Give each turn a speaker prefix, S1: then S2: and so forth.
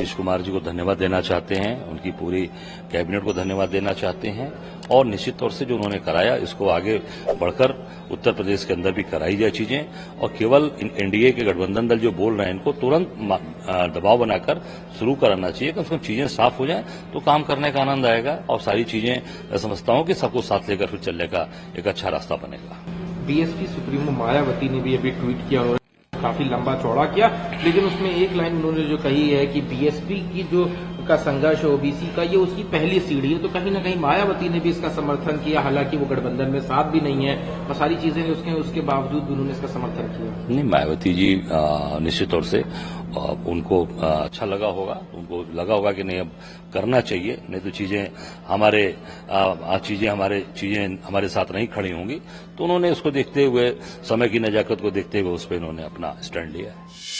S1: नीतीश कुमार जी को धन्यवाद देना चाहते हैं, उनकी पूरी कैबिनेट को धन्यवाद देना चाहते हैं, और निश्चित तौर से जो उन्होंने कराया, इसको आगे बढ़कर उत्तर प्रदेश के अंदर भी कराई जाए चीज़ें, और केवल एनडीए के गठबंधन दल जो बोल रहे हैं, इनको तुरंत दबाव बनाकर शुरू कराना चाहिए। कम से कम चीज़ें साफ़ हो जाए तो काम करने का आनंद आएगा, और सारी चीज़ें समझता हूँ कि सबको साथ लेकर फिर चलने का एक अच्छा रास्ता बनेगा।
S2: बीएसपी सुप्रीमो मायावती ने भी अभी ट्वीट किया काफ़ी लंबा चौड़ा किया, लेकिन उसमें एक लाइन उन्होंने जो कही है कि बीएसपी की जो का संघर्ष ओबीसी का, ये उसकी पहली सीढ़ी है तो कहीं ना कहीं मायावती ने भी इसका समर्थन किया, हालाँकि वो गठबंधन में साथ भी नहीं है, और सारी चीज़ें उसके उसके बावजूद भी उन्होंने इसका समर्थन किया।
S1: नहीं, मायावती जी निश्चित तौर से उनको अच्छा लगा होगा, उनको लगा होगा कि नहीं, अब करना चाहिए, नहीं तो चीज़ें हमारे चीज़ें हमारे चीज़ें हमारे साथ नहीं खड़ी होंगी। तो उन्होंने उसको देखते हुए, समय की नजाकत को देखते हुए उस पर इन्होंने अपना स्टैंड लिया। है